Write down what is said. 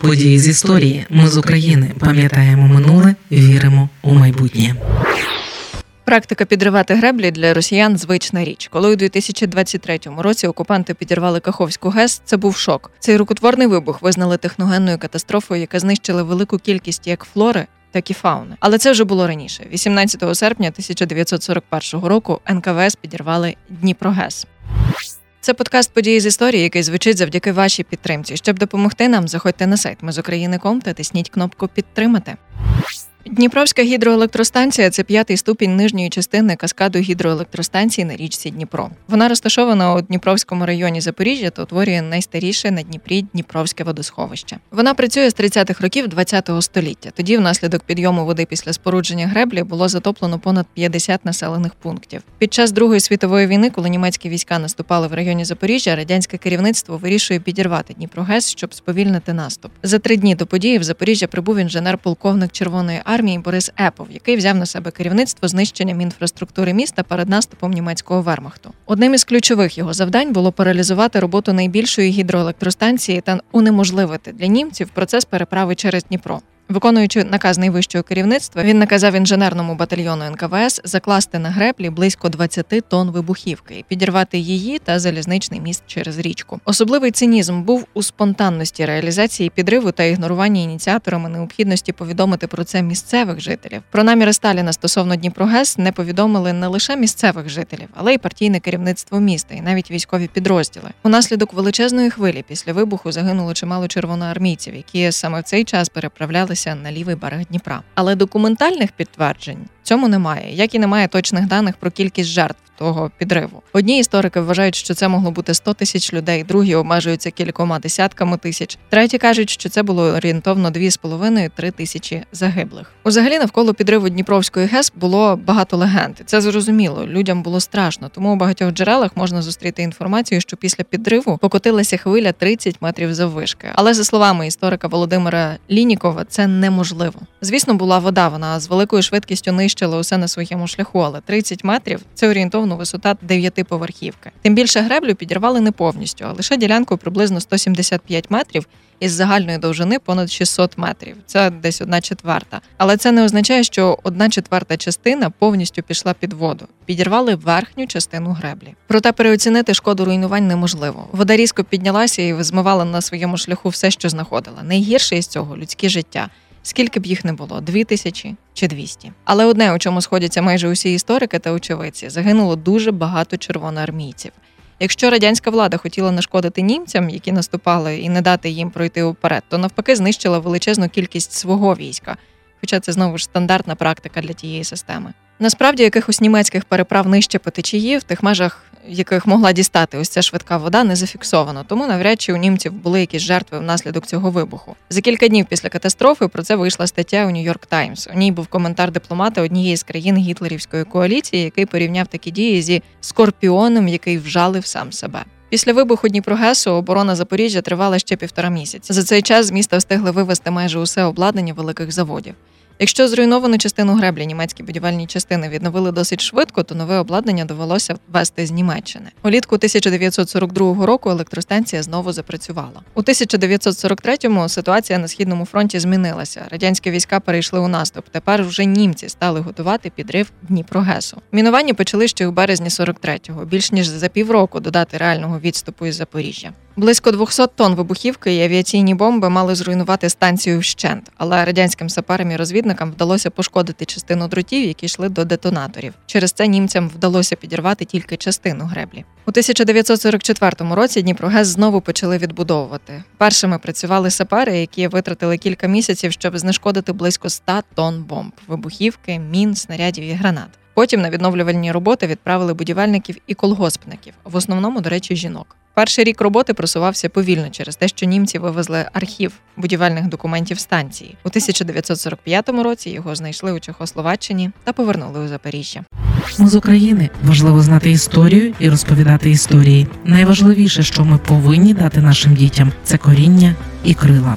Події з історії. Ми з України пам'ятаємо минуле, віримо у майбутнє. Практика підривати греблі для росіян звична річ. Коли у 2023 році окупанти підірвали Каховську ГЕС, це був шок. Цей рукотворний вибух визнали техногенною катастрофою, яка знищила велику кількість як флори, так і фауни. Але це вже було раніше. 18 серпня 1941 року НКВС підірвали Дніпрогес. Це подкаст події з історії, який звучить завдяки вашій підтримці. Щоб допомогти нам, заходьте на сайт Ми з України.ком та тисніть кнопку Підтримати. Дніпровська гідроелектростанція це п'ятий ступінь нижньої частини каскаду гідроелектростанції на річці Дніпро. Вона розташована у Дніпровському районі Запоріжжя та утворює найстаріше на Дніпрі Дніпровське водосховище. Вона працює з 30-х років ХХ століття. Тоді, внаслідок підйому води після спорудження греблі, було затоплено понад 50 населених пунктів. Під час Другої світової війни, коли німецькі війська наступали в районі Запоріжжя, радянське керівництво вирішує підірвати Дніпрогес, щоб сповільнити наступ. За три дні до події в Запоріжжя прибув інженер-полковник Червоної армії Борис Епов, який взяв на себе керівництво знищенням інфраструктури міста перед наступом німецького вермахту. Одним із ключових його завдань було паралізувати роботу найбільшої гідроелектростанції та унеможливити для німців процес переправи через Дніпро. Виконуючи наказ найвищого керівництва, він наказав інженерному батальйону НКВС закласти на греблі близько 20 тонн вибухівки і підірвати її та залізничний міст через річку. Особливий цинізм був у спонтанності реалізації підриву та ігнорування ініціаторами необхідності повідомити про це місцевих жителів. Про наміри Сталіна стосовно Дніпрогес не повідомили не лише місцевих жителів, але й партійне керівництво міста, і навіть військові підрозділи. Унаслідок величезної хвилі після вибуху загинуло чимало червоноармійців, які саме в цей час переправлялися знаходилися на лівий берег Дніпра. Але документальних підтверджень цьому немає, як і немає точних даних про кількість жертв того підриву. Одні історики вважають, що це могло бути 100 тисяч людей, другі обмежуються кількома десятками тисяч. Треті кажуть, що це було орієнтовно 2,5-3 тисячі загиблих. Узагалі навколо підриву Дніпровської ГЕС було багато легенд. Це зрозуміло. Людям було страшно, тому у багатьох джерелах можна зустріти інформацію, що після підриву покотилася хвиля 30 метрів заввишки. Але за словами історика Володимира Лінікова, це неможливо. Звісно, була вода. Вона з великою швидкістю нищила усе на своєму шляху, але 30 метрів це орієнтовно висота дев'ятиповерхівки. Тим більше греблю підірвали не повністю, а лише ділянку приблизно 175 метрів із загальної довжини понад 600 метрів. Це десь одна четверта. Але це не означає, що одна четверта частина повністю пішла під воду. Підірвали верхню частину греблі. Проте переоцінити шкоду руйнувань неможливо. Вода різко піднялася і змивала на своєму шляху все, що знаходила. Найгірше із цього людське життя. Скільки б їх не було дві тисячі чи двісті. Але одне, у чому сходяться майже усі історики та очевидці, загинуло дуже багато червоноармійців. Якщо радянська влада хотіла нашкодити німцям, які наступали, і не дати їм пройти уперед, то навпаки знищила величезну кількість свого війська. Хоча це знову ж стандартна практика для тієї системи. Насправді, якихось німецьких переправ нижче по течії в тих межах яких могла дістати ось ця швидка вода, не зафіксовано. Тому навряд чи у німців були якісь жертви внаслідок цього вибуху. За кілька днів після катастрофи про це вийшла стаття у Нью-Йорк Таймс. У ній був коментар дипломата однієї з країн гітлерівської коаліції, який порівняв такі дії зі скорпіоном, який вжалив сам себе. Після вибуху Дніпрогесу оборона Запоріжжя тривала ще півтора місяці. За цей час з міста встигли вивезти майже усе обладнання великих заводів. Якщо зруйновану частину греблі німецькі будівельні частини відновили досить швидко, то нове обладнання довелося ввести з Німеччини. Улітку 1942 року електростанція знову запрацювала. У 1943-му ситуація на східному фронті змінилася. Радянські війська перейшли у наступ. Тепер вже німці стали готувати підрив Дніпрогесу. Мінування почали ще у березні 43-го, більш ніж за півроку додати реального відступу із Запоріжжя. Близько 200 тонн вибухівки і авіаційні бомби мали зруйнувати станцію вщент, але радянським сапарам і розвідникам вдалося пошкодити частину дротів, які йшли до детонаторів. Через це німцям вдалося підірвати тільки частину греблі. У 1944 році Дніпрогес знову почали відбудовувати. Першими працювали сапари, які витратили кілька місяців, щоб знешкодити близько 100 тонн бомб, вибухівки, мін, снарядів і гранат. Потім на відновлювальні роботи відправили будівельників і колгоспників, в основному, до речі, жінок. Перший рік роботи просувався повільно через те, що німці вивезли архів будівельних документів станції. У 1945 році його знайшли у Чехословаччині та повернули у Запоріжжя. Ми з України важливо знати історію і розповідати історії. Найважливіше, що ми повинні дати нашим дітям, це коріння і крила.